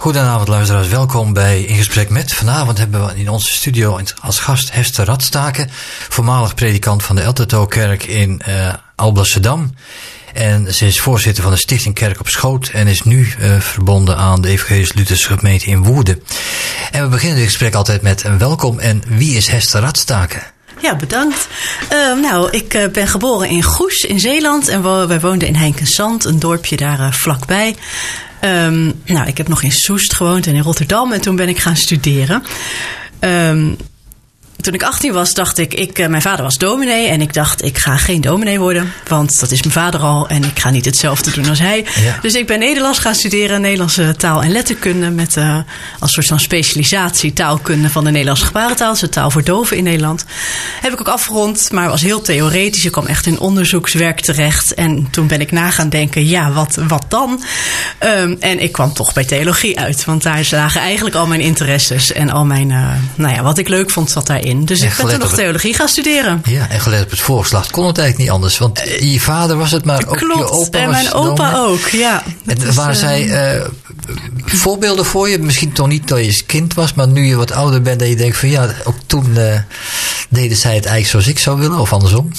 Goedenavond luisteraars, welkom bij In Gesprek Met. Vanavond hebben we in onze studio als gast Hester Radstaken, voormalig predikant van de Elterto-kerk in uh. En ze is voorzitter van de Stichting Kerk op Schoot en is nu uh, verbonden aan de Evangelische Lutherse gemeente in Woerden. En we beginnen dit gesprek altijd met een welkom en wie is Hester Radstaken? Ja, bedankt. Uh, nou, ik uh, ben geboren in Goes in Zeeland en wij woonden in Heinkensand, een dorpje daar uh, vlakbij. Um, nou, ik heb nog in Soest gewoond en in Rotterdam en toen ben ik gaan studeren. Um, toen ik 18 was, dacht ik, ik, uh, mijn vader was dominee. En ik dacht, ik ga geen dominee worden. Want dat is mijn vader al. En ik ga niet hetzelfde doen als hij. Ja. Dus ik ben Nederlands gaan studeren. Nederlandse taal en letterkunde. Met uh, als soort van specialisatie taalkunde van de Nederlandse gebarentaal. Dus de taal voor doven in Nederland. Heb ik ook afgerond. Maar was heel theoretisch. Ik kwam echt in onderzoekswerk terecht. En toen ben ik na gaan denken, ja, wat, wat dan? Um, en ik kwam toch bij theologie uit. Want daar lagen eigenlijk al mijn interesses. En al mijn, uh, nou ja, wat ik leuk vond, zat daarin. Dus ik ben toen nog theologie gaan studeren. Ja, en gelet op het voorgeslacht kon het eigenlijk niet anders. Want je vader was het, maar ook Klopt, je opa en mijn opa ook, ja. En waren zij uh, voorbeelden voor je? Misschien toch niet dat je kind was, maar nu je wat ouder bent... dat je denkt van ja, ook toen uh, deden zij het eigenlijk zoals ik zou willen, of andersom?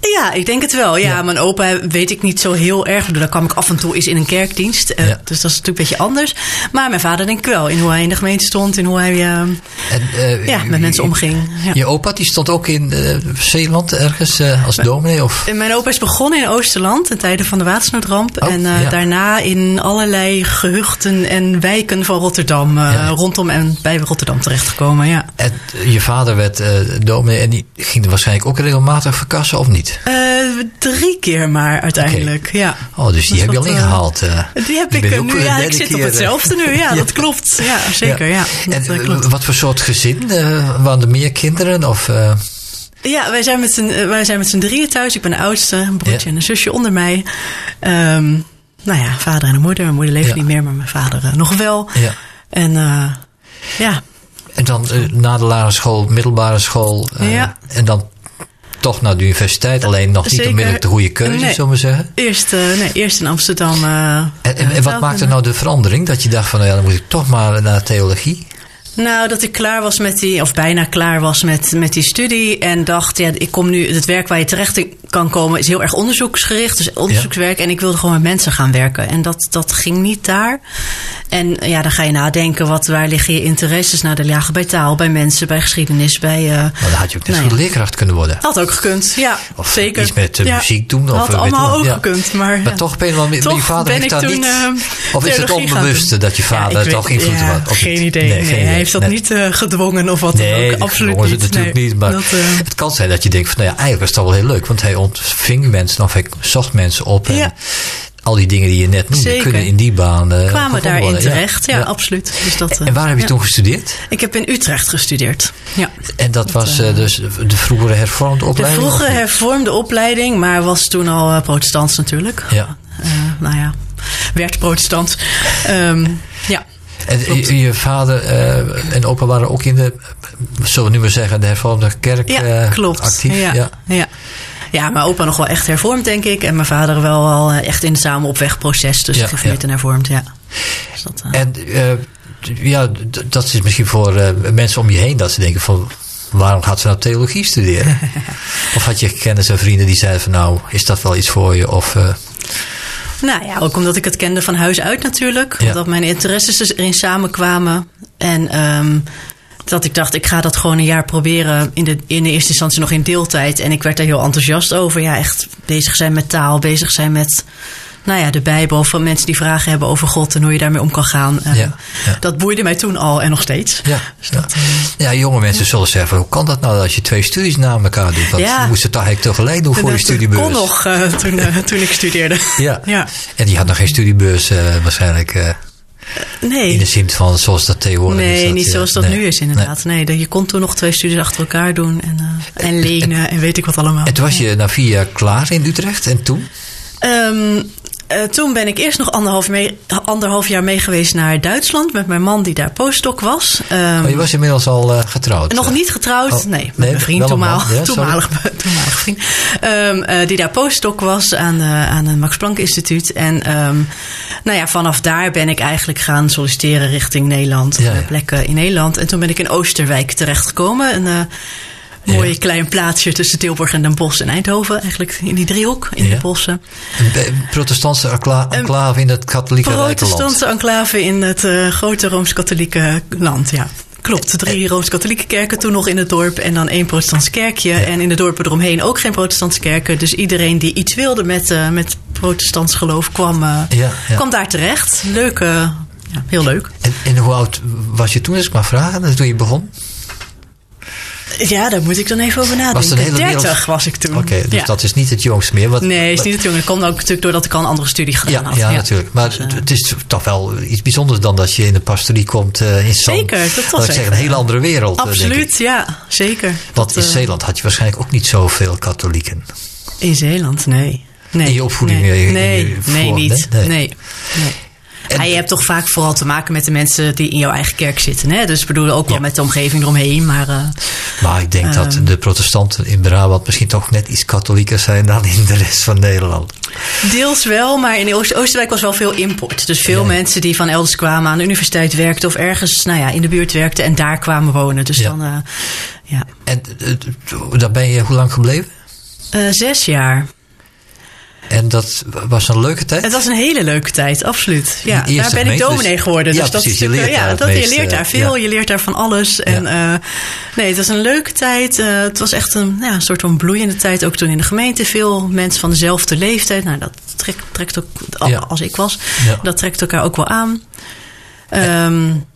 Ja, ik denk het wel. Ja, ja, mijn opa weet ik niet zo heel erg. Daar kwam ik af en toe eens in een kerkdienst. Uh, ja. Dus dat is natuurlijk een beetje anders. Maar mijn vader denk ik wel. In hoe hij in de gemeente stond. In hoe hij uh, en, uh, ja, met mensen omging. Ja. Je opa die stond ook in Zeeland ergens als dominee? Of? Mijn opa is begonnen in Oosterland. In tijden van de watersnoodramp. Oh, en daarna in allerlei gehuchten en wijken van Rotterdam. Rondom en bij Rotterdam terechtgekomen. Ja. En je vader werd dominee. En die ging er waarschijnlijk ook regelmatig verkassen of niet? Uh, drie keer maar uiteindelijk, okay. ja. Oh, dus die heb je al ingehaald. Uh, die heb ik nu, ja, ik zit keer, op hetzelfde nu. Ja, ja, dat klopt. Ja, zeker, ja. ja dat, en klopt. wat voor soort gezin? Waren er meer kinderen of... Ja, wij zijn met z'n, drieën thuis. Ik ben de oudste, een broertje en een zusje onder mij. Um, nou ja, vader en een moeder. Mijn moeder leeft niet meer, maar mijn vader nog wel. Ja. En ja... En dan na de lagere school, middelbare school. En dan toch naar de universiteit, alleen nog niet onmiddellijk de goede keuze, nee. zullen we zeggen? Eerst, uh, nee, eerst in Amsterdam. Uh, en, en, en wat maakte nou de verandering? Dat je dacht van, nou ja, dan moet ik toch maar naar theologie? Nou, dat ik klaar was met die, of bijna klaar was met, met die studie. En dacht, ja, ik kom nu, het werk waar je terecht kan komen is heel erg onderzoeksgericht. Dus onderzoekswerk. Ja. En ik wilde gewoon met mensen gaan werken. En dat, dat ging niet daar. En ja, dan ga je nadenken, wat, waar liggen je interesses? Nou, de lagen bij taal, bij mensen, bij geschiedenis, bij... Uh, maar dan had je ook net nou, ja. leerkracht kunnen worden. Had ook gekund, ja. Of zeker. iets met uh, ja. muziek doen. Had of, allemaal ook gekund. Maar, maar toch ben je wel... Toch je vader ben ik daar toen, niet... Of is het onbewust dat je vader toch invloed had? Geen idee. Nee, hij heeft dat niet gedwongen of wat nee, dan ook. Absoluut niet. natuurlijk niet. Maar dat, het kan zijn dat je denkt van, nou ja, eigenlijk was het wel heel leuk. Want hij ontving mensen, of hij zocht mensen op. En ja. al die dingen die je net noemde, Zeker. kunnen in die baan uh, kwamen daarin worden. terecht. Ja, ja absoluut. Dus dat, en waar heb je ja. toen gestudeerd? Ik heb in Utrecht gestudeerd. Ja. En dat, dat was uh, dus de vroegere hervormde opleiding? De vroegere hervormde opleiding, maar was toen al protestants natuurlijk. Ja. nou ja, werd protestant. um, ja. En je, je vader uh, en opa waren ook in de, zullen we nu maar zeggen, de hervormde kerk ja, uh, klopt. actief? Ja, ja. ja. Ja, mijn opa nog wel echt hervormd, denk ik. En mijn vader wel al echt in het samen opwegproces. Dus ja, gereformeerd ja. en hervormd, ja. Dus dat, uh... En ja, dat is misschien voor mensen om je heen dat ze denken van... Waarom gaat ze nou theologie studeren? of had je kennis en vrienden die zeiden van nou, is dat wel iets voor je? Of... Nou ja, ook omdat ik het kende van huis uit natuurlijk. Ja. Omdat mijn interesses erin samenkwamen. En um, dat ik dacht, ik ga dat gewoon een jaar proberen. In de, in de eerste instantie nog in deeltijd. En ik werd daar heel enthousiast over. Ja, echt bezig zijn met taal, bezig zijn met nou ja, de Bijbel, van mensen die vragen hebben over God en hoe je daarmee om kan gaan. Ja, ja. Dat boeide mij toen al en nog steeds. Ja, dus dat, ja. ja jonge mensen zullen zeggen: hoe kan dat nou als je twee studies na elkaar doet? Want ja. je moest het toch eigenlijk tegelijk doen voor dat, je studiebeurs? Dat kon nog uh, toen, uh, toen ik studeerde. Ja. ja. En je had nog geen studiebeurs waarschijnlijk. Nee. In de zin van zoals dat tegenwoordig nee, is. Nee, niet zoals dat nee. nu is inderdaad. Nee. nee, je kon toen nog twee studies achter elkaar doen en, uh, en lenen en, en, weet ik wat allemaal. En toen was je na vier jaar klaar in Utrecht en toen? Um, eh, toen ben ik eerst nog anderhalf, mee, anderhalf jaar mee geweest naar Duitsland met mijn man die daar postdoc was. Um, oh, je was inmiddels al uh, getrouwd? Nog niet getrouwd, oh, nee. Met mijn vriend, toenmalig, ja, toenmalig, toenmalig vriend. Um, uh, die daar postdoc was aan, aan het Max Planck Instituut. En um, nou ja, vanaf daar ben ik eigenlijk gaan solliciteren richting Nederland. Ja, plekken in Nederland. En toen ben ik in Oosterwijk terechtgekomen. Een, mooi ja. klein plaatsje tussen Tilburg en Den Bosch en Eindhoven. Eigenlijk in die driehoek in de bossen. Een protestantse enclave in het katholieke Rijkenland. Protestantse enclave in het uh, grote Rooms-Katholieke land, ja. Klopt, drie Rooms-Katholieke kerken toen nog in het dorp en dan één protestants kerkje. En in de dorpen eromheen ook geen protestantse kerken. Dus iedereen die iets wilde met, uh, met protestants geloof kwam, uh, ja, kwam daar terecht. Leuke, ja, heel leuk. En, en hoe oud was je toen, als ik maar vragen, toen je begon? Ja, daar moet ik dan even over nadenken. Was 30 wereld... was ik toen. Oké, dus dat is niet het jongste meer. Wat, nee, het is niet het jongste. Dat komt ook natuurlijk doordat ik al een andere studie gedaan ja, had. Ja, natuurlijk. Maar dus, het is toch wel iets bijzonders dan dat je in de pastorie komt uh, in Zand. Zeker, dat was ik zeg, een hele andere wereld. Eh, Absoluut, ja, zeker. Want in Zeeland had je waarschijnlijk ook niet zoveel katholieken. In Zeeland, nee. nee in je opvoeding? Nee, je, nee, je nee, niet. nee. nee. En je hebt toch vaak vooral te maken met de mensen die in jouw eigen kerk zitten. Hè? Dus ik bedoel ook wel met de omgeving eromheen. Maar, uh, maar ik denk uh, dat de protestanten in Brabant misschien toch net iets katholieker zijn dan in de rest van Nederland. Deels wel, maar in Oost Oosterwijk was wel veel import. Dus veel ja. mensen die van elders kwamen aan de universiteit werkten of ergens nou ja, in de buurt werkten en daar kwamen wonen. Dus dan, uh, ja. En daar ben je hoe lang gebleven? zes jaar. En dat was een leuke tijd? Het was een hele leuke tijd, absoluut. Ja, daar ben ik dominee dus, geworden. Ja, dus precies, dat, je leert ja, dat, meest, je leert daar veel, ja. je leert daar van alles. En uh, nee, het was een leuke tijd. Uh, het was echt een, ja, een soort van bloeiende tijd. Ook toen in de gemeente veel mensen van dezelfde leeftijd. Nou, dat trekt, trekt ook, als ik was, dat trekt elkaar ook wel aan. Um,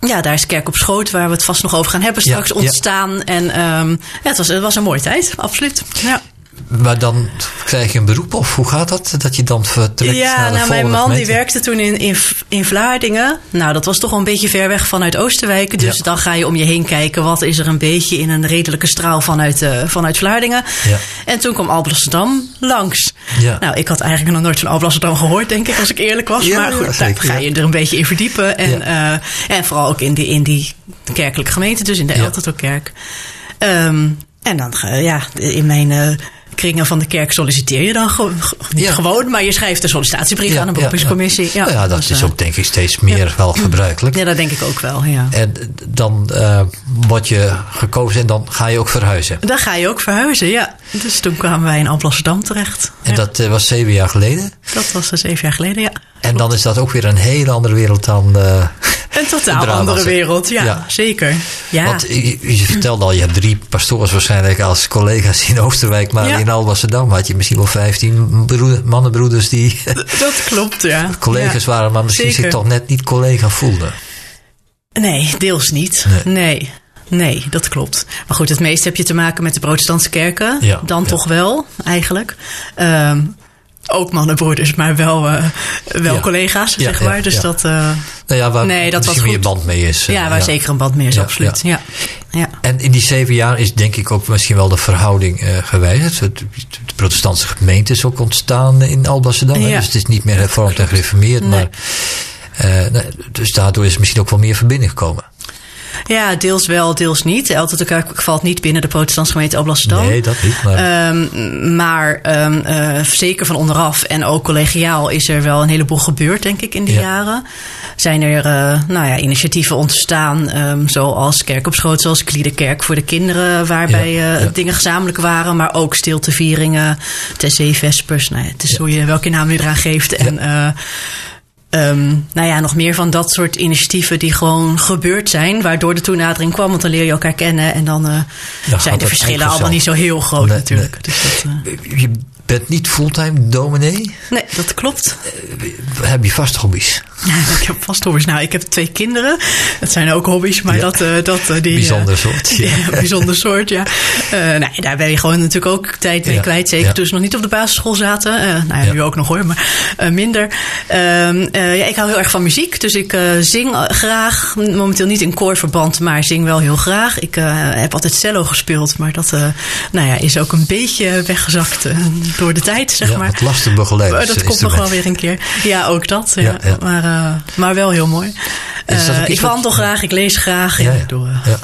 ja, daar is Kerk op Schoot, waar we het vast nog over gaan hebben, straks ontstaan. En um, ja, het was, het was een mooie tijd, absoluut. Ja. Maar dan krijg je een beroep of hoe gaat dat? Dat je dan vertrekt ja, naar de nou, mijn man gemeente? die werkte toen in, in, in Vlaardingen. Nou, dat was toch wel een beetje ver weg vanuit Oosterwijk. Dus Ja. dan ga je om je heen kijken. Wat is er een beetje in een redelijke straal vanuit, uh, vanuit Vlaardingen. Ja. En toen kwam Alblasserdam langs. Ja. Nou, ik had eigenlijk nog nooit van Alblasserdam gehoord, denk ik, als ik eerlijk was. Maar goed, daar ga je er een beetje in verdiepen. En, uh, en vooral ook in die, in die kerkelijke gemeente, dus in de Ja. Eltertokerk. Um, en dan, uh, ja, in mijn uh, kringen van de kerk solliciteer je dan gewoon, niet Ja. gewoon, maar je schrijft een sollicitatiebrief Ja, aan een beroepingscommissie. Ja, Nou ja, dat dus, is uh, ook denk ik steeds meer wel gebruikelijk. Ja, dat denk ik ook wel, ja. En dan eh, word je gekozen en dan ga je ook verhuizen. Dan ga je ook verhuizen, ja. Dus toen kwamen wij in Amsterdam terecht. En dat eh, was zeven jaar geleden. dat was dus zeven jaar geleden, ja. En dan is dat ook weer een hele andere wereld dan. eh, Een totaal andere wereld, ja, Ja. zeker. Ja. Want je, je vertelde al, je hebt drie pastoors waarschijnlijk als collega's in Oosterwijk. Maar Ja. in Alblasserdam had je misschien wel vijftien broeder, mannenbroeders die dat klopt, ja. collega's waren, maar misschien zeker. zich toch net niet collega voelden. Nee, deels niet. Nee. Nee. nee. dat klopt. Maar goed, het meest heb je te maken met de protestantse kerken. Ja, Dan ja. toch wel, eigenlijk. Ehm, ook mannenbroeders, maar wel, eh, wel Ja. collega's, zeg ja, maar. Dus dat, eh, Nou ja, waar Nee, dat misschien band mee is. eh, ja, waar zeker een band meer is, absoluut. Ja. Ja. En in die zeven jaar is denk ik ook misschien wel de verhouding eh gewijzigd. De protestantse gemeente is ook ontstaan in Alblasserdam. Dus het is niet meer hervormd en gereformeerd. Nee. Maar, eh, dus daardoor is misschien ook wel meer verbinding gekomen. Ja, deels wel, deels niet. Altijd elkaar valt niet binnen de protestantse gemeente Alblasserdam. Nee, dat niet. Maar, Ehm, maar ehm, eh, zeker van onderaf en ook collegiaal is er wel een heleboel gebeurd, denk ik, in die Ja. jaren. Zijn er eh, nou ja, initiatieven ontstaan, ehm, zoals Kerk op Schoot, zoals Kliederkerk voor de kinderen, waarbij Ja, eh, ja. dingen gezamenlijk waren, maar ook stiltevieringen, TC-vespers. Nou ja, het is hoe je welke naam je eraan geeft. En eh, ehm, nou ja, nog meer van dat soort initiatieven die gewoon gebeurd zijn, waardoor de toenadering kwam, want dan leer je elkaar kennen en dan eh, zijn de verschillen allemaal niet zo heel groot Nee, natuurlijk. Dus dat, eh, je bent niet fulltime dominee. Nee, dat klopt. Heb je vast hobby's? Ja, ik heb vast hobby's. Nou, ik heb twee kinderen. Dat zijn ook hobby's, maar Ja. dat, eh, dat eh, die... Bijzonder eh, soort, ja. Ja, bijzonder soort, ja. Eh ja, daar ben je gewoon natuurlijk ook tijd mee Ja, kwijt. Zeker toen ze nog niet op de basisschool zaten. Eh, nou ja, nu ook nog hoor, maar eh, minder. Ehm, eh, ja, ik hou heel erg van muziek, dus ik eh, zing eh, graag. Momenteel niet in koorverband, maar zing wel heel graag. Ik eh, heb altijd cello gespeeld, maar dat eh, nou ja, is ook een beetje weggezakt eh, door de tijd, zeg Ja, maar. wat lastig begeleid. Maar dat komt nog wel weer een keer. Ja, ook dat. Ja. Maar, eh, maar wel heel mooi. Eh, ik wandel wat- graag, ik lees graag. Ja, Ja, doe, eh, Ja.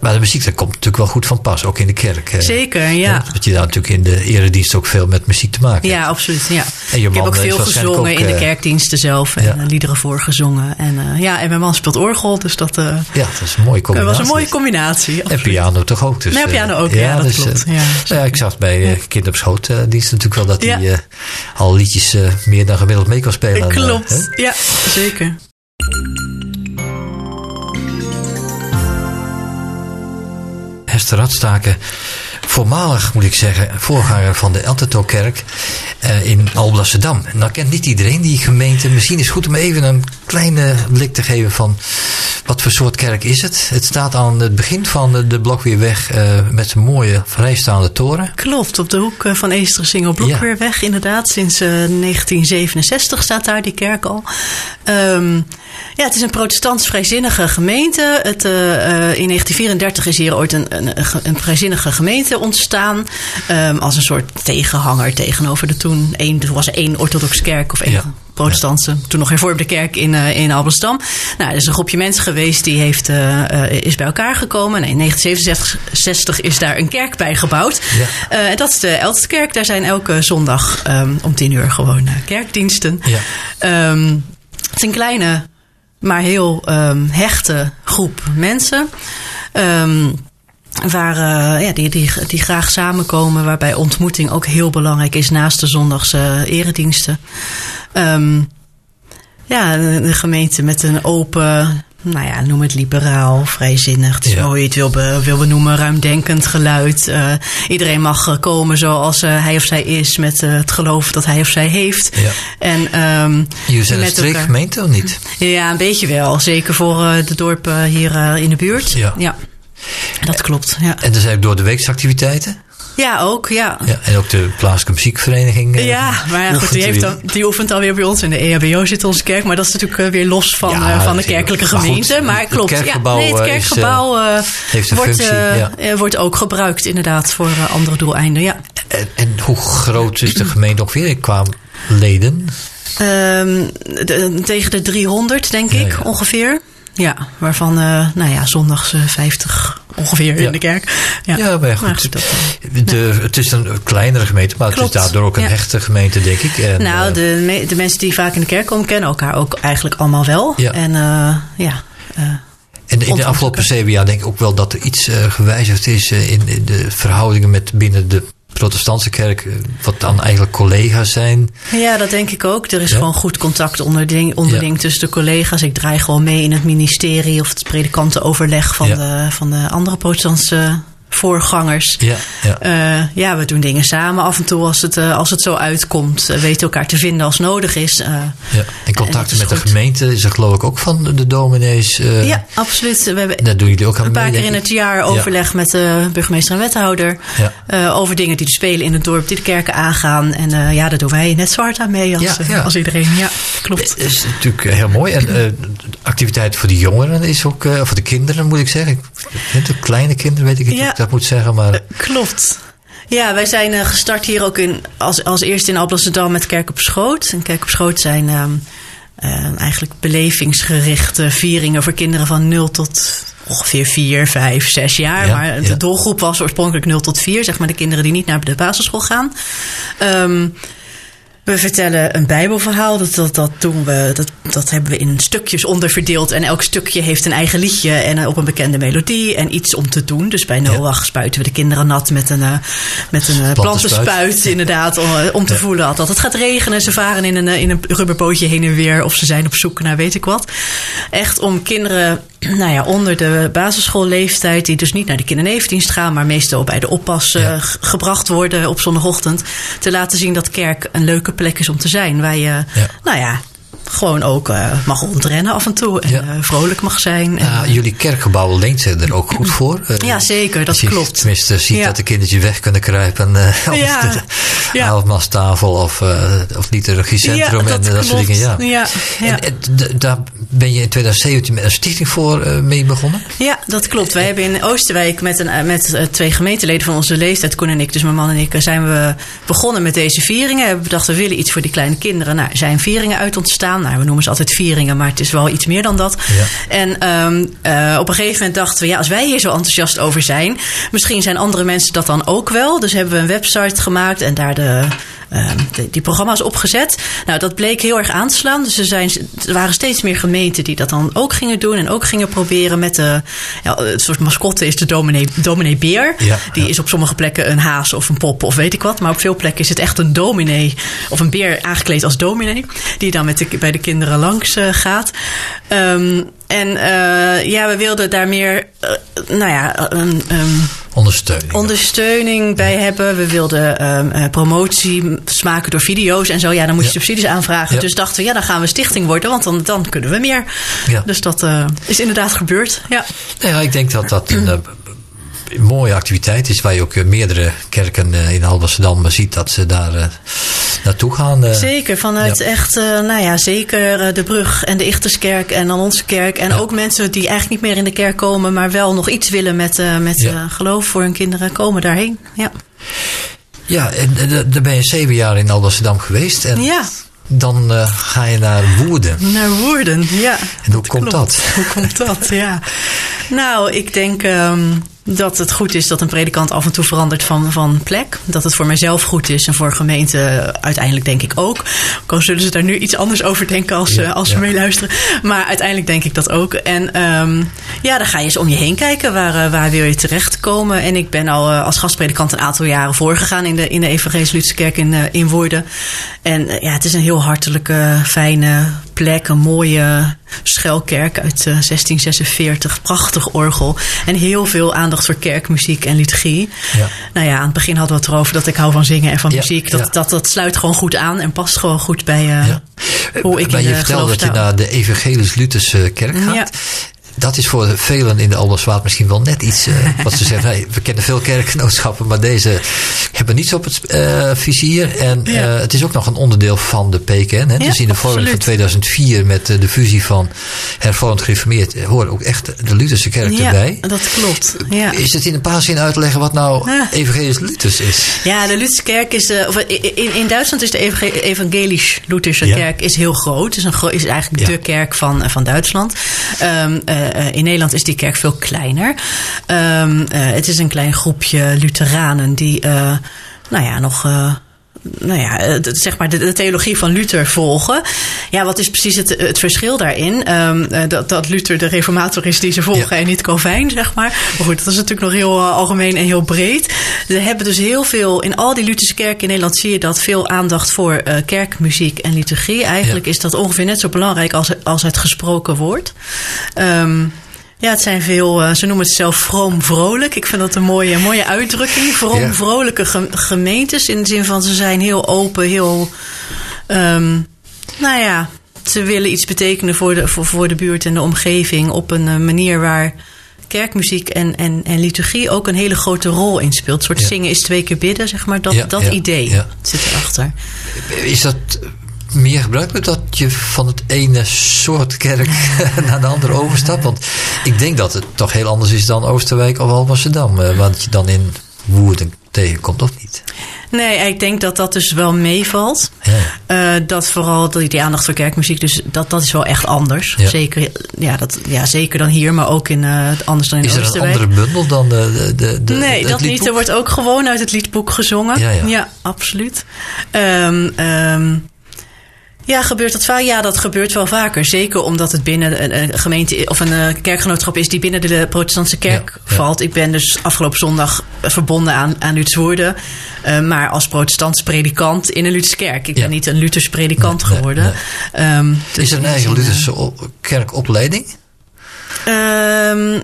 Maar- de muziek, dat komt natuurlijk wel goed van pas, ook in de kerk. Zeker, ja. Want je daar natuurlijk in de eredienst ook veel met muziek te maken hebt. Ja, absoluut. Ja. En je ik heb ook veel gezongen ook, in de eh, kerkdiensten zelf en liederen voorgezongen. En, ja, en mijn man speelt orgel, dus dat, Ja, dat is een mooie dat combinatie. was een mooie combinatie. En piano toch ook? Dus, eh, piano ook, ja, dat klopt, eh, ja. nou ja, ik zag bij Kind op Schoot dienst natuurlijk wel dat hij al liedjes meer dan gemiddeld mee kan spelen. Klopt, ja, zeker. Hester Radstaken, voormalig moet ik zeggen, voorganger van de Elterto-kerk eh, in Alblasserdam. Nou kent niet iedereen die gemeente. Misschien is het goed om even een kleine blik te geven van wat voor soort kerk is het. Het staat aan het begin van de, Blokweerweg eh, met een mooie vrijstaande toren. Klopt, op de hoek eh, van Eestersingel Blokweerweg inderdaad. Sinds eh, 1967 staat daar die kerk al. Ehm, ja, het is een protestants-vrijzinnige gemeente. Het, in 1934 is hier ooit een, een, een vrijzinnige gemeente ontstaan. ehm, als een soort tegenhanger tegenover de toen. Één, er was één orthodoxe kerk of één Ja. protestantse, toen nog hervormde kerk in, eh in Alblasserdam. Nou, er is een groepje mensen geweest die heeft, eh, eh, is bij elkaar gekomen. En in 1967 is daar een kerk bij gebouwd. Ja. En dat is de Elsterkerk. Daar zijn elke zondag ehm, om tien uur gewoon kerkdiensten. Ja. Ehm, het is een kleine, maar heel hechte groep mensen. Waar, eh, ja, die, die, die graag samenkomen, waarbij ontmoeting ook heel belangrijk is naast de zondagse erediensten. Ehm, ja, een een gemeente met een open, nou ja, noem het liberaal, vrijzinnig. Het is Ja. wel hoe je het wil, be, wil benoemen, ruimdenkend geluid. Eh, iedereen mag eh, komen zoals eh, hij of zij is, met eh, het geloof dat hij of zij heeft. Ja. En, ehm, Jullie zijn een met elkaar- streekgemeente of niet? Ja, een beetje wel. Zeker voor eh, de dorpen hier eh, in de buurt. Ja. Dat klopt, ja. En er zijn ook door de weeksactiviteiten. Ja, ook, ja. Ja, en ook de plaatselijke muziekvereniging. eh, Ja, maar ja, goed, die, heeft weer. dan, die oefent alweer bij ons in de EHBO zit onze kerk. Maar dat is natuurlijk eh, weer los van, Ja, eh, van de kerkelijke goed, gemeente. Maar het klopt, kerkgebouw, ja, nee, het is, kerkgebouw heeft een wordt, functie, wordt ook gebruikt inderdaad voor andere doeleinden. Ja. En, en hoe groot is de gemeente ongeveer qua leden? Ehm, de- tegen de 300, denk ik, ongeveer. Ja, waarvan, eh, nou ja, zondags eh, 50 ongeveer Ja. in de kerk. Ja, Ja, maar goed. Maar dat, eh, het is een kleinere gemeente, maar het is daardoor ook een hechte gemeente, denk ik. En, nou, eh, de, me- de mensen die vaak in de kerk komen, kennen elkaar ook eigenlijk allemaal wel. En eh, ja. eh, En in de afgelopen zeven jaar denk ik ook wel dat er iets eh, gewijzigd is eh, in, in de verhoudingen met binnen de protestantse kerk, eh, wat dan eigenlijk collega's zijn. Ja, dat denk ik ook. Er is Ja. gewoon goed contact onderling, onderling tussen de collega's. Ik draai gewoon mee in het ministerie of het predikantenoverleg van, Ja. de, van de andere protestantse voorgangers. Ja, ja. Eh, ja, we doen dingen samen af en toe als het, eh, als het zo uitkomt. We weten elkaar te vinden als nodig is. Ja. En dat contacten met de gemeente is er geloof ik ook van de dominees. ja, absoluut. We hebben Daar doen jullie ook aan een paar mee, keer in het jaar overleg met de burgemeester en wethouder. Ja. over dingen die er spelen in het dorp, die de kerken aangaan. En ja, daar doen wij net zo hard aan mee als, als iedereen. Ja, klopt. Het is natuurlijk heel mooi. En de activiteit voor de jongeren is ook, voor de kinderen moet ik zeggen. Ik vind de kleine kinderen, weet ik hoe ik dat moet zeggen, maar Klopt. Ja, wij zijn eh, gestart hier ook in, als, als eerste in Alblasserdam met Kerk op Schoot. En Kerk op Schoot zijn eh, eigenlijk belevingsgerichte vieringen voor kinderen van 0 tot ongeveer 4, 5, 6 jaar. Ja, maar de ja. doelgroep was oorspronkelijk 0 tot 4, zeg maar de kinderen die niet naar de basisschool gaan. Ehm, we vertellen een Bijbelverhaal. Dat, dat, dat, doen we, dat, dat hebben we in stukjes onderverdeeld. En elk stukje heeft een eigen liedje en op een bekende melodie en iets om te doen. Dus bij Noach spuiten we de kinderen nat met een, eh, met een eh, Plantenspuit. Inderdaad, om, eh, om te voelen dat het gaat regenen. Ze varen in een, in een rubberbootje heen en weer. Of ze zijn op zoek naar weet ik wat. Echt om kinderen nou ja, onder de basisschoolleeftijd... die dus niet naar de kindernevendienst gaan... maar meestal bij de oppas Ja. gebracht worden op zondagochtend... te laten zien dat kerk een leuke plek is om te zijn. Waar je, Ja. nou ja, gewoon ook uh, mag rondrennen af en toe. En ja. uh, vrolijk mag zijn. Ja, en, jullie kerkgebouw leent zich er ook goed voor. Ja, zeker. Dat je klopt. Tenminste, ziet Ja. dat de kindertjes weg kunnen kruipen. of Ja. de Ja. avondmaalstafel of, of liturgiecentrum en dat soort dingen. Ja. En, en daar ben je in 2017 met een stichting voor eh, mee begonnen? Ja, dat klopt. Wij hebben in Oosterwijk met, een, eh, met eh, twee gemeenteleden van onze leeftijd, Koen en ik, dus mijn man en ik, eh, zijn we begonnen met deze vieringen. We hebben bedacht, we willen iets voor die kleine kinderen. Nou, er zijn vieringen uit ontstaan. Nou, we noemen ze altijd vieringen, maar het is wel iets meer dan dat. Ja. En ehm, eh, op een gegeven moment dachten we, ja, als wij hier zo enthousiast over zijn, misschien zijn andere mensen dat dan ook wel. Dus hebben we een website gemaakt en daar de, ehm, de- die programma's opgezet. Nou, dat bleek heel erg aan te slaan. Dus er, zijn, er waren steeds meer gemeenten die dat dan ook gingen doen en ook gingen proberen met de, ja, het soort mascotte is de dominee, dominee Beer. Ja, die ja. is op sommige plekken een haas of een pop of weet ik wat. Maar op veel plekken is het echt een dominee of een beer aangekleed als dominee. Die dan met de, bij de kinderen langs eh, gaat. Ehm, en eh, ja, we wilden daar meer, eh, nou ja, Ondersteuning. ondersteuning bij hebben. We wilden ehm, eh, promotie smaken door video's en zo. Ja, dan moet je Ja. subsidies aanvragen. Ja. Dus dachten we, ja, dan gaan we stichting worden, want dan, dan kunnen we meer. Dus dat is inderdaad gebeurd. Ja. Nou ja, ik denk dat dat een, mooie activiteit is waar je ook meerdere kerken in Alblasserdam ziet dat ze daar naartoe gaan. Zeker, vanuit Ja. echt, eh, nou ja, zeker eh, de Brug en de Ichterskerk en dan onze kerk. En Ja. ook mensen die eigenlijk niet meer in de kerk komen, maar wel nog iets willen met, eh, met Ja. geloof voor hun kinderen, komen daarheen. Ja. Ja, en daar ben je zeven jaar in Alblasserdam geweest. En ja, dan ga je naar Woerden. naar Woerden, ja. En hoe komt klopt. dat? Hoe komt dat? Ja. Nou, ik denk ehm, dat het goed is dat een predikant af en toe verandert van, van plek. Dat het voor mijzelf goed is en voor gemeenten uiteindelijk denk ik ook. Ook zullen ze daar nu iets anders over denken als, Ja, eh, als ze ja. meeluisteren. Maar uiteindelijk denk ik dat ook. En ehm, ja, dan ga je eens om je heen kijken. Waar, eh, waar wil je terechtkomen? En ik ben al eh, als gastpredikant een aantal jaren voorgegaan in de, in de Evangelische Lutherse Kerk in, eh, in Woerden. En ja, het is een heel hartelijke, fijne plek. Een mooie schuilkerk uit eh, 1646. Prachtig orgel. En heel veel aandacht voor kerkmuziek en liturgie. Ja. Nou ja, aan het begin hadden we het erover dat ik hou van zingen en van Ja, muziek. Dat, ja. dat, dat sluit gewoon goed aan en past gewoon goed bij eh, Ja. hoe ik maar in je de vertelde dat je naar de Evangelisch-Lutherse kerk gaat. Dat is voor velen in de Alderswaard misschien wel net iets. eh, wat ze zeggen, hey, we kennen veel kerkgenootschappen, maar deze hebben niets op het eh, vizier. En Ja. eh, het is ook nog een onderdeel van de PKN. Hè? dus in de vorming van absoluut. 2004 met de fusie van hervormd gereformeerd hoort ook echt de Lutherse kerk ja, erbij. dat klopt. Ja. Is het in een paar zinnen uit te leggen wat nou Ja. evangelisch-Luthers is? Ja, de Lutherse kerk is. Of in, in Duitsland is de evangel- evangelisch-Lutherse Ja. kerk is heel groot. Het is, een, is eigenlijk de kerk van, van Duitsland. Ehm, eh, in Nederland is die kerk veel kleiner. Ehm, eh, het is een klein groepje Lutheranen die, eh, nou ja, nog. Nou ja, de- zeg maar de, de theologie van Luther volgen. Ja, wat is precies het, het verschil daarin? Ehm, eh, dat, dat Luther de reformator is die ze volgen Ja. en niet Calvijn, zeg maar. Maar goed, dat is natuurlijk nog heel eh, algemeen en heel breed. Ze hebben dus heel veel, in al die Lutherse kerken in Nederland zie je dat veel aandacht voor eh, kerkmuziek en liturgie. Eigenlijk Ja. is dat ongeveer net zo belangrijk als, als het gesproken woord. Ehm, ja, het zijn veel, eh, ze noemen het zelf vroom vrolijk. Ik vind dat een mooie, mooie uitdrukking. Vroom Ja. vrolijke gem- gemeentes. In de zin van ze zijn heel open, heel. ehm, nou ja, ze willen iets betekenen voor de, voor, voor de buurt en de omgeving. Op een eh, manier waar kerkmuziek en, en, en liturgie ook een hele grote rol in speelt. Een soort Ja. zingen is twee keer bidden, zeg maar. Dat, Ja, dat idee zit erachter. Is dat meer gebruikelijk dat je van het ene soort kerk naar de andere overstapt? Want ik denk dat het toch heel anders is dan Oosterwijk of Alblasserdam. eh, Wat je dan in Woerden tegenkomt, of niet? Nee, ik denk dat dat dus wel meevalt. Ja. Eh, dat vooral die, die aandacht voor kerkmuziek, dus dat, dat is wel echt anders. Ja. Zeker, ja, dat, ja, zeker dan hier, maar ook in, eh, anders dan in Is er een andere bundel dan de, de, de, Nee, het dat niet. Er wordt ook gewoon uit het liedboek gezongen. Ja, ja. absoluut. Ehm, ja, gebeurt dat vaak? Ja, dat gebeurt wel vaker. Zeker omdat het binnen een, een gemeente of een eh, kerkgenootschap is die binnen de protestantse kerk Ja, ja. valt. Ik ben dus afgelopen zondag verbonden aan, aan Luthers Woerden. eh, maar als protestants predikant in een Luthers kerk. Ik Ja. ben niet een Luthers predikant Nee, geworden. nee. Ehm, dus Is er een eigen eh, Lutherse op- kerkopleiding? Ehm,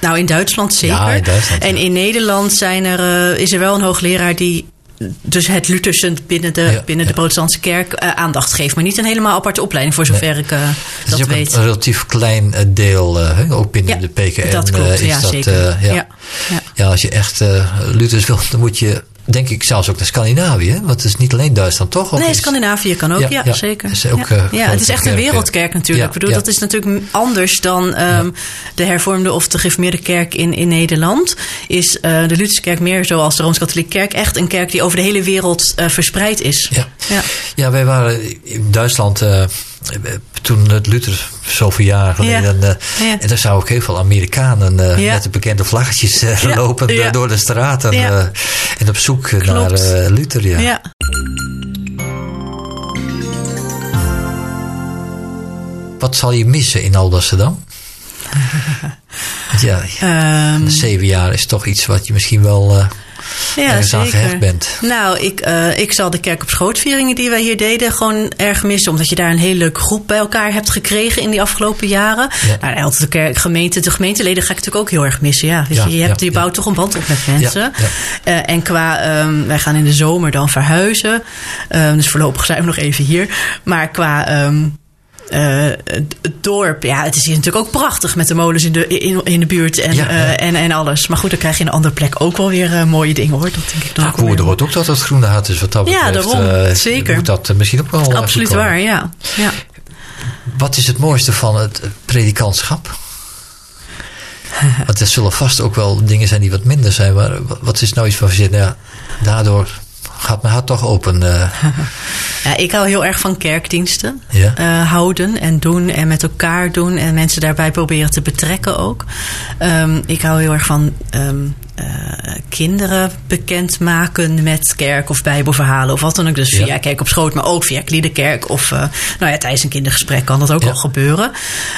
nou, in Duitsland zeker. Ja, in Duitsland, En ja. in Nederland zijn er, eh, is er wel een hoogleraar die dus het Lutherse binnen de, Ja, binnen de protestantse kerk eh, aandacht geeft. Maar niet een helemaal aparte opleiding, voor zover ik eh, Het is dat ook een, weet. een relatief klein eh, deel, ook binnen Ja, de PKN. dat klopt, is ja, dat, zeker. ja. Ja, ja. Ja, als je echt Luthers wilt, dan moet je, denk ik, zelfs ook naar Scandinavië. Want het is niet alleen Duitsland, toch? Of Nee, Scandinavië kan ook, Ja, ja, ja. zeker. Is ook, ja. eh, ja, het is echt een kerk, wereldkerk natuurlijk. Ik bedoel, dat is natuurlijk anders dan ehm, de hervormde of de gereformeerde kerk in, in Nederland. Is eh, de Lutherse kerk meer zoals de Rooms-Katholieke kerk echt een kerk die over de hele wereld eh, verspreid is. Ja. Ja. Ja, wij waren in Duitsland toen het Luther zoveel jaar geleden. eh, Ja. En daar zou ook heel veel Amerikanen eh, Ja. met de bekende vlaggetjes eh, Ja. lopen eh, door de straten. Eh, en op zoek naar Klopt. eh, Luther. Ja. Wat zal je missen in Alblasserdam? Ja, Ehm, zeven jaar is toch iets wat je misschien wel eh ja, ergens aan zeker. gehecht bent. Nou, ik, eh, ik zal de kerk op schootvieringen die wij hier deden gewoon erg missen. Omdat je daar een hele leuke groep bij elkaar hebt gekregen in die afgelopen jaren. Ja. Nou, de, kerk, gemeente, de gemeenteleden ga ik natuurlijk ook heel erg missen. Ja, Ja, je, je, hebt, ja, je bouwt toch een band op met mensen. Eh, en qua, ehm, wij gaan in de zomer dan verhuizen. Ehm, dus voorlopig zijn we nog even hier. Maar qua... ehm, eh, het dorp, ja, het is hier natuurlijk ook prachtig met de molens in de, in, in de buurt en, Ja, eh, ja. en, en alles. Maar goed, dan krijg je in een andere plek ook wel weer eh, mooie dingen hoor. Dat denk ik dan Ja, ook Koerden weer. hoort ook dat het groene hart is wat dat Ja, betreft. daarom. eh, Zeker. Moet dat misschien ook wel Absoluut waar, ja. ja. Wat is het mooiste van het predikantschap? Want er zullen vast ook wel dingen zijn die wat minder zijn. Maar wa- wat is nou iets van je zegt, nou ja, daardoor gaat mijn hart toch open. eh, Ja, ik hou heel erg van kerkdiensten. Ja. eh, houden en doen en met elkaar doen. En mensen daarbij proberen te betrekken ook. Ehm, ik hou heel erg van ehm, eh, kinderen bekendmaken met kerk of bijbelverhalen of wat dan ook. Dus Ja. via kerk op schoot, maar ook via Kliederkerk. Of nou ja, tijdens een kindergesprek kan dat ook Ja. al gebeuren.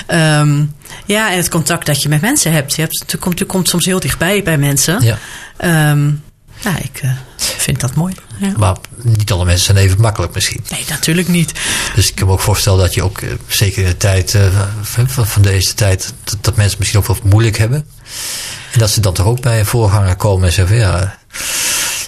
Ehm, ja, en het contact dat je met mensen hebt. Je, hebt, je, komt, je komt soms heel dichtbij bij mensen. ja. Ja, ik vind dat mooi. Ja. Maar niet alle mensen zijn even makkelijk misschien. Nee, natuurlijk niet. Dus ik kan me ook voorstellen dat je ook, eh, zeker in de tijd eh, van, van deze tijd, dat, dat mensen misschien ook wel moeilijk hebben. En dat ze dan toch ook bij een voorganger komen en zeggen van ja,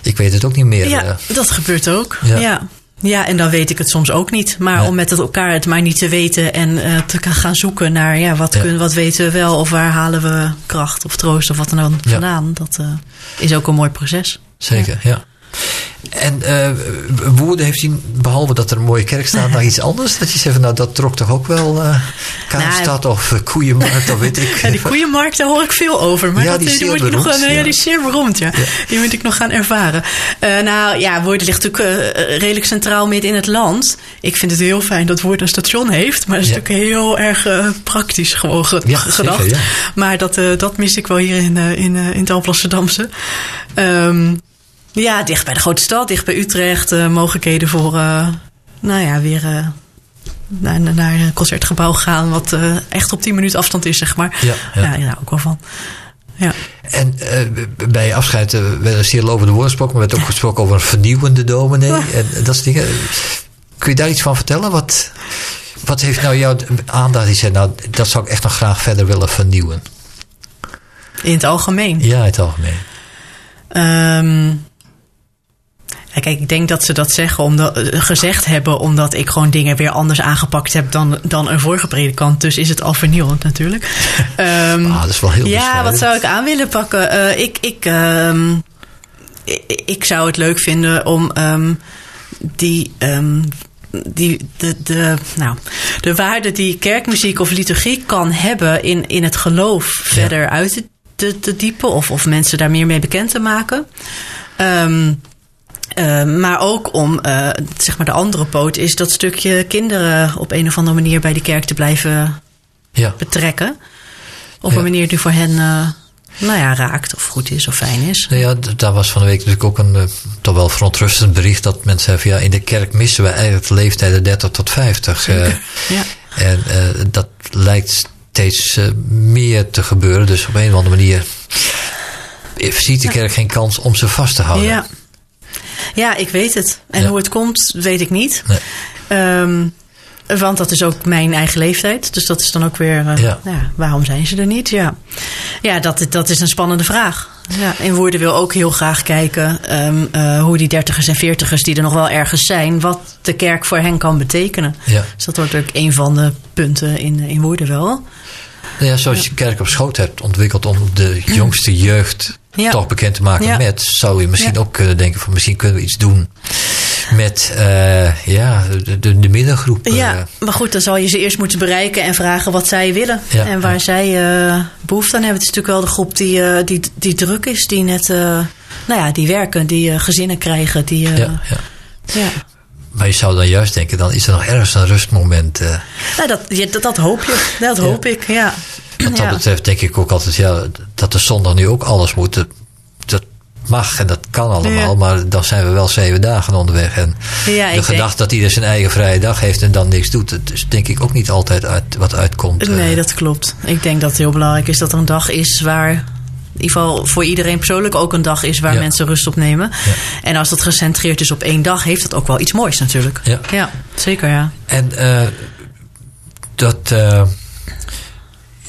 ik weet het ook niet meer. Ja, eh. dat gebeurt ook. Ja. Ja. ja. en dan weet ik het soms ook niet. Maar om met het elkaar het maar niet te weten en te gaan- zoeken naar ja, wat, Ja. Kun, wat weten we wel of waar halen we kracht of troost of wat dan ook Ja. vandaan. Dat is ook een mooi proces. Zeker, ja. En eh Woerden heeft hij, behalve dat er een mooie kerk staat, nog iets anders? Dat je zegt, van, nou dat trok toch ook wel eh Kaapstad of uh, Koeienmarkt, of weet ik. Ja, die koeienmarkt, daar hoor ik veel over. Maar Ja, dat die is die zeer moet ik nog beroemd, gaan, ja. ja. die is zeer beroemd, ja. Die moet ik nog gaan ervaren. Eh, nou ja, Woerden ligt natuurlijk eh, redelijk centraal midden in het land. Ik vind het heel fijn dat Woerden een station heeft. Maar dat is natuurlijk heel erg eh, praktisch gewoon ge- gedacht. zeker. Maar dat, eh, dat mis ik wel hier in, eh, in, eh, in het Amsterdamse. Ehm ja, dicht bij de grote stad, dicht bij Utrecht. eh, mogelijkheden voor, eh, nou ja, weer... eh, naar, naar een concertgebouw gaan, wat echt op 10 minuten afstand is, zeg maar. Ja, ja. ja, ja ook wel van. Ja. En bij afscheid uh, werd er zeer over de woorden gesproken, maar werd ook gesproken over een vernieuwende dominee en dat soort dingen. Kun je daar iets van vertellen? Wat, wat heeft nou jouw aandacht? Die zei, nou, dat zou ik echt nog graag verder willen vernieuwen. In het algemeen? Ja, in het algemeen. Um, ja, kijk, ik denk dat ze dat zeggen omdat, gezegd hebben omdat ik gewoon dingen weer anders aangepakt heb dan, dan een vorige predikant. Dus is het al vernieuwend natuurlijk. um, ah, dat is wel heel Ja, wat zou ik aan willen pakken? Uh, ik, ik, um, ik, ik, zou het leuk vinden om um, die die, de, de, nou, de waarde die kerkmuziek of liturgie kan hebben in, in het geloof ja. verder uit te, te, te, diepen of, of mensen daar meer mee bekend te maken. Um, uh, maar ook om, uh, zeg maar, de andere poot is dat stukje kinderen op een of andere manier bij de kerk te blijven ja. betrekken. Op ja. een manier die voor hen. Uh, nou ja, raakt of goed is of fijn is. Nou ja, daar was van de week natuurlijk ook een uh, toch wel verontrustend bericht dat mensen zeggen: ja, in de kerk missen we eigenlijk de leeftijden 30 tot 50. Uh, ja. En dat lijkt steeds meer te gebeuren. Dus op een of andere manier ziet de kerk geen kans om ze vast te houden. Ja, ja ik weet het. En Ja. hoe het komt, weet ik niet. Nee. Um, Want dat is ook mijn eigen leeftijd. Dus dat is dan ook weer. Uh, Ja. ja. waarom zijn ze er niet? Ja, ja dat, dat is een spannende vraag. Ja, en Woerden wil ook heel graag kijken ehm, eh, hoe die dertigers en veertigers die er nog wel ergens zijn, wat de kerk voor hen kan betekenen. Ja. Dus dat wordt ook een van de punten in, in Woerden wel. Nou ja, zoals je kerk op schoot hebt ontwikkeld om de jongste jeugd Ja. toch bekend te maken Ja. met, zou je misschien Ja. ook kunnen denken van misschien kunnen we iets doen met eh, ja, de, de, de middengroep. eh, Ja, maar goed, dan zal je ze eerst moeten bereiken en vragen wat zij willen. En waar zij eh, behoefte aan hebben. Het is natuurlijk wel de groep die, eh, die, die druk is, die net, eh, nou ja, die werken, die eh, gezinnen krijgen. Die, eh, ja, ja. ja. Maar je zou dan juist denken, dan is er nog ergens een rustmoment. eh Nou, dat, dat, dat hoop je. Dat hoop ik, ja. Wat dat Ja. betreft denk ik ook altijd, ja, dat de zondag nu ook alles moet. Dat, dat mag en dat kan allemaal, Ja. maar dan zijn we wel zeven dagen onderweg. En Ja, de gedachte dat ieder zijn eigen vrije dag heeft en dan niks doet, dat is denk ik ook niet altijd uit, wat uitkomt. eh. Nee, dat klopt. Ik denk dat het heel belangrijk is dat er een dag is waar. In ieder geval voor iedereen persoonlijk ook een dag is waar Ja. mensen rust op nemen. Ja. En als dat gecentreerd is op één dag, heeft dat ook wel iets moois natuurlijk. Ja. ja zeker ja. En eh, dat, eh,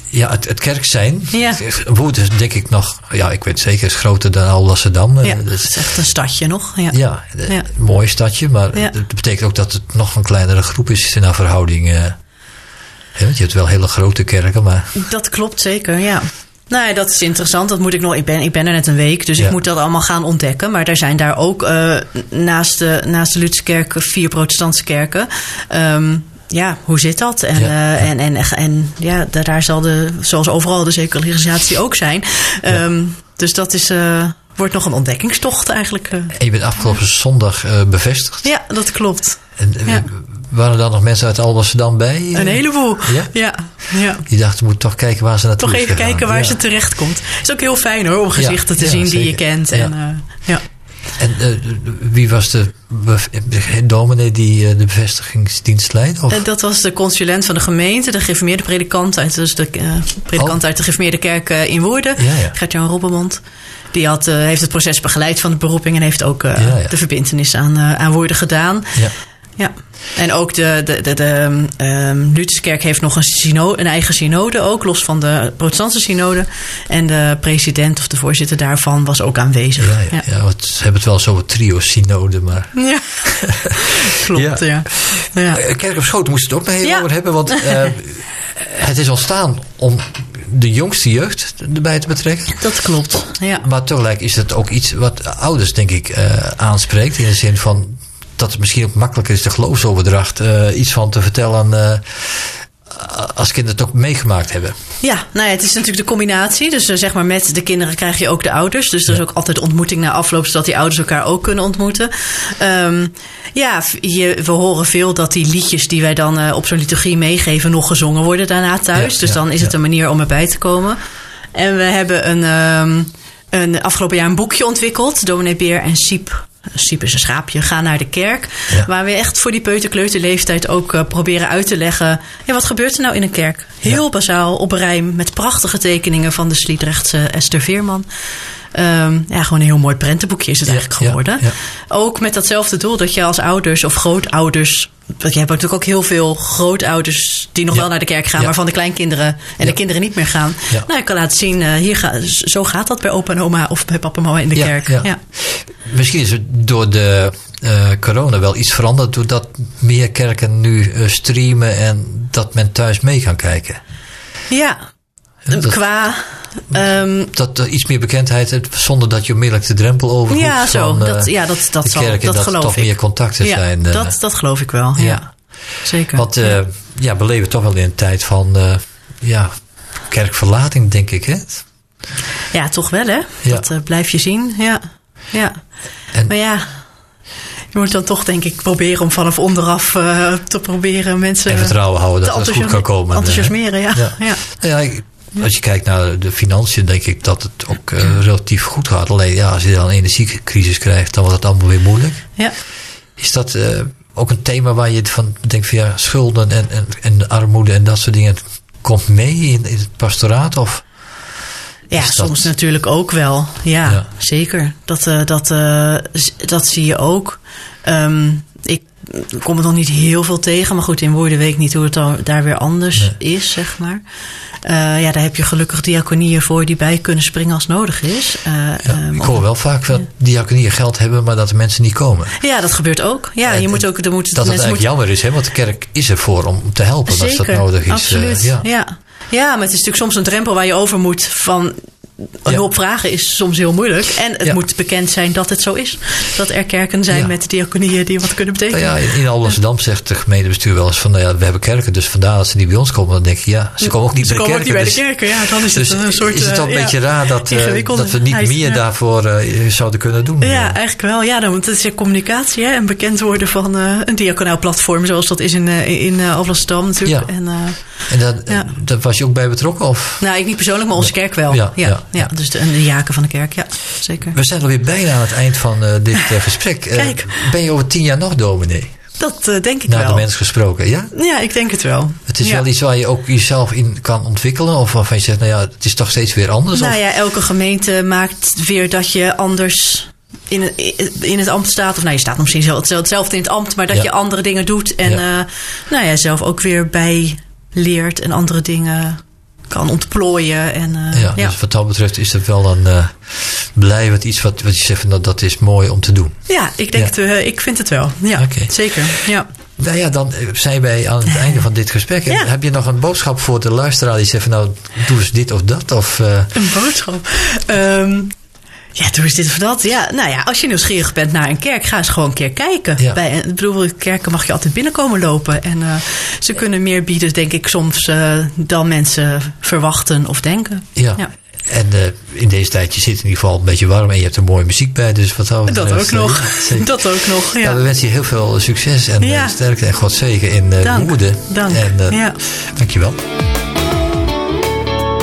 ja, het, het kerk zijn, Ja. Is denk ik nog, ja, ik weet zeker, is groter dan Alblasserdam. Ja, Eh, het dus- is echt een stadje nog. Ja. Ja, mooi stadje, maar Ja. dat betekent ook dat het nog een kleinere groep is naar verhouding. eh. Want je hebt wel hele grote kerken, maar Dat klopt zeker, ja. Nou ja, dat is interessant. Dat moet ik nog. Ik ben, ik ben er net een week, dus Ja. ik moet dat allemaal gaan ontdekken. Maar er zijn daar ook eh, naast de, naast de Lutherse kerk vier protestantse kerken. Ehm, ja, hoe zit dat? En, Ja, eh, en, en, en ja, daar, zal de, zoals overal de secularisatie ook zijn. Ehm, Dus dat is, eh, wordt nog een ontdekkingstocht eigenlijk. eh. en je bent afgelopen zondag bevestigd. Ja, dat klopt. En, Ja. Waren er dan nog mensen uit Alblasserdam bij? Een heleboel. Ja? Ja, ja. Die dachten, moet toch kijken waar ze naartoe Toch even kijken waar ze terecht komt. is ook heel fijn hoor, om gezichten te zien die je kent. En, ja. En eh, wie was de dominee die eh, de bevestigingsdienst leidt? Of? Eh, Dat was de consulent van de gemeente, de gereformeerde predikant uit, dus de eh, predikant Oh. uit de gereformeerde kerk in Woerden, Ja, ja. Gert-Jan Robbermond. Die had, heeft het proces begeleid van de beroeping en heeft ook Ja, de verbintenis aan, aan Woerden gedaan. ja. Ja. En ook de, de, de, de ehm, Lutherse kerk heeft nog een, een eigen synode, ook los van de protestantse synode. En de president of de voorzitter daarvan was ook aanwezig. Ja, ja, ja. ze hebben het wel zo trio-synode, maar... Ja. Klopt, ja. ja. Eh, Kerk op Schoot moest het ook nog even over hebben, want eh, het is ontstaan om de jongste jeugd erbij te betrekken. Dat klopt. Ja. Maar tegelijk is het ook iets wat ouders, denk ik, eh, aanspreekt. In de zin van dat het misschien ook makkelijker is de geloofsoverdracht. eh, iets van te vertellen eh, als kinderen het ook meegemaakt hebben. Ja, nou ja, het is natuurlijk de combinatie. Dus eh, zeg maar met de kinderen krijg je ook de ouders. Dus er is Ja. ook altijd ontmoeting na afloop, zodat die ouders elkaar ook kunnen ontmoeten. Ehm, ja, je, we horen veel dat die liedjes die wij dan op zo'n liturgie meegeven nog gezongen worden daarna thuis. Ja, dus ja, dan is het een manier om erbij te komen. En we hebben een, ehm, een afgelopen jaar een boekje ontwikkeld. Dominee Beer en Siep. Siep is een schaapje, ga naar de kerk. Ja. Waar we echt voor die peuterkleuterleeftijd ook eh, proberen uit te leggen. Ja, wat gebeurt er nou in een kerk? Heel Ja. bazaal, op rijm, met prachtige tekeningen van de Sliedrechtse Esther Veerman. Ehm, ja, gewoon een heel mooi prentenboekje is het Ja, eigenlijk geworden. Ook met datzelfde doel dat je als ouders of grootouders. Want je hebt natuurlijk ook heel veel grootouders die nog Ja. wel naar de kerk gaan, Ja. maar van de kleinkinderen en de kinderen niet meer gaan. Nou, ik kan laten zien, eh, hier ga, zo gaat dat bij opa en oma of bij papa en mama in de kerk. Misschien is het door de eh, corona wel iets veranderd. Doordat meer kerken nu eh, streamen en dat men thuis mee kan kijken. Ja, Dat, qua. ehm, dat er iets meer bekendheid zonder dat je onmiddellijk de drempel overhoeft. ja, zo. van, eh, dat, ja, dat, dat, de zal, kerk en dat dat toch ik. meer contacten ja, zijn. eh. dat, dat geloof ik wel. Ja, Ja. zeker. Want eh, ja, we leven toch wel in een tijd van ja, kerkverlating, denk ik. Hè? Ja, toch wel, hè? Ja. Dat blijf je zien. Ja. ja. En- Maar ja, je moet dan toch, denk ik, proberen om vanaf onderaf te proberen mensen En vertrouwen houden dat het goed kan komen. enthousiasmeren. Ja. Ja. Ja. Nou ja, ik- als je kijkt naar de financiën, denk ik dat het ook eh, relatief goed gaat. Alleen ja, als je dan een energiecrisis krijgt, dan wordt het allemaal weer moeilijk. Ja. Is dat eh, ook een thema waar je van denkt van ja, schulden en, en, en armoede en dat soort dingen komt mee in, in het pastoraat? Of? Ja, dat- soms natuurlijk ook wel. Ja, Ja. zeker. Dat, eh, dat, dat zie je ook. Ehm, ik ik kom het nog niet heel veel tegen. Maar goed, in Woerden weet ik niet hoe het dan daar weer anders is, zeg maar. Uh, ja, daar heb je gelukkig diaconieën voor die bij kunnen springen als nodig is. Uh, ja, um, ik hoor wel vaak dat diaconieën geld hebben, maar dat de mensen niet komen. Ja, dat gebeurt ook. Ja, je moet ook. Er moet, dat het eigenlijk jammer is, hè? want de kerk is er voor om te helpen Zeker, als dat nodig is. Absoluut. ja. ja. Ja, maar het is natuurlijk soms een drempel waar je over moet van een hulp vragen is soms heel moeilijk. En het moet bekend zijn dat het zo is. Dat er kerken zijn met diaconieën die wat kunnen betekenen. Nou ja, in Alblasserdam zegt de gemeentebestuur wel eens van... Nou ja, we hebben kerken, dus vandaar dat ze niet bij ons komen. Dan denk je, ja, ze komen ook niet, ze bij, komen de ook niet kerken, bij de kerken. Ja, dan is het dus een soort... Is het toch een uh, beetje raar dat, uh, dat we niet meer daarvoor uh, zouden kunnen doen? Ja, eigenlijk wel. Ja, dan, want het is ja communicatie hè, en bekend worden van een diaconaal platform... zoals dat is in, in Alblasserdam natuurlijk. En, en dat, dat was je ook bij betrokken? Of? Nou, ik niet persoonlijk, maar onze kerk wel. Ja, ja, ja, dus de, de jaken van de kerk, ja, zeker. We zijn alweer bijna aan het eind van uh, dit uh, gesprek. Uh, Kijk. Ben je over tien jaar nog dominee? Dat denk ik Naar wel. de mens gesproken, ja? Ja, ik denk het wel. Het is ja. wel iets waar je ook jezelf in kan ontwikkelen? Of waarvan je zegt, nou ja, het is toch steeds weer anders? Nou of? ja, elke gemeente maakt weer dat je anders in het, in het ambt staat. Of nou, je staat nog misschien hetzelfde in het ambt, maar dat Ja. je andere dingen doet. En Ja. eh, nou ja, zelf ook weer bij leert en andere dingen kan ontplooien. En, eh, Ja, ja. dus wat dat betreft is het wel een uh, blijvend iets wat, wat je zegt van dat, dat is mooi om te doen. ja, ik denk Ja. Het, eh, ik vind het wel. Ja, zeker. Ja. Nou ja, dan eh, zijn wij aan het einde van dit gesprek. Ja. Heb je nog een boodschap voor de luisteraar die zegt van nou, doe eens dit of dat? Of, eh, Een boodschap. Ehm, ja, doe eens dit of dat. Ja, nou ja, als je nieuwsgierig bent naar een kerk, ga eens gewoon een keer kijken. Ja. Bij, ik bedoel, kerken mag je altijd binnenkomen lopen. En eh, ze kunnen meer bieden, denk ik, soms eh, dan mensen verwachten of denken. ja. Ja. En eh, in deze tijd, je zit in ieder geval een beetje warm en je hebt er mooie muziek bij. Dus wat dat Dat ook nog. eh. Dat ook nog, Ja. we wensen je heel veel succes en eh, Ja. sterkte en God zegen in eh Dank. Dank. En, eh, Ja. Dankjewel.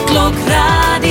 Klokraad.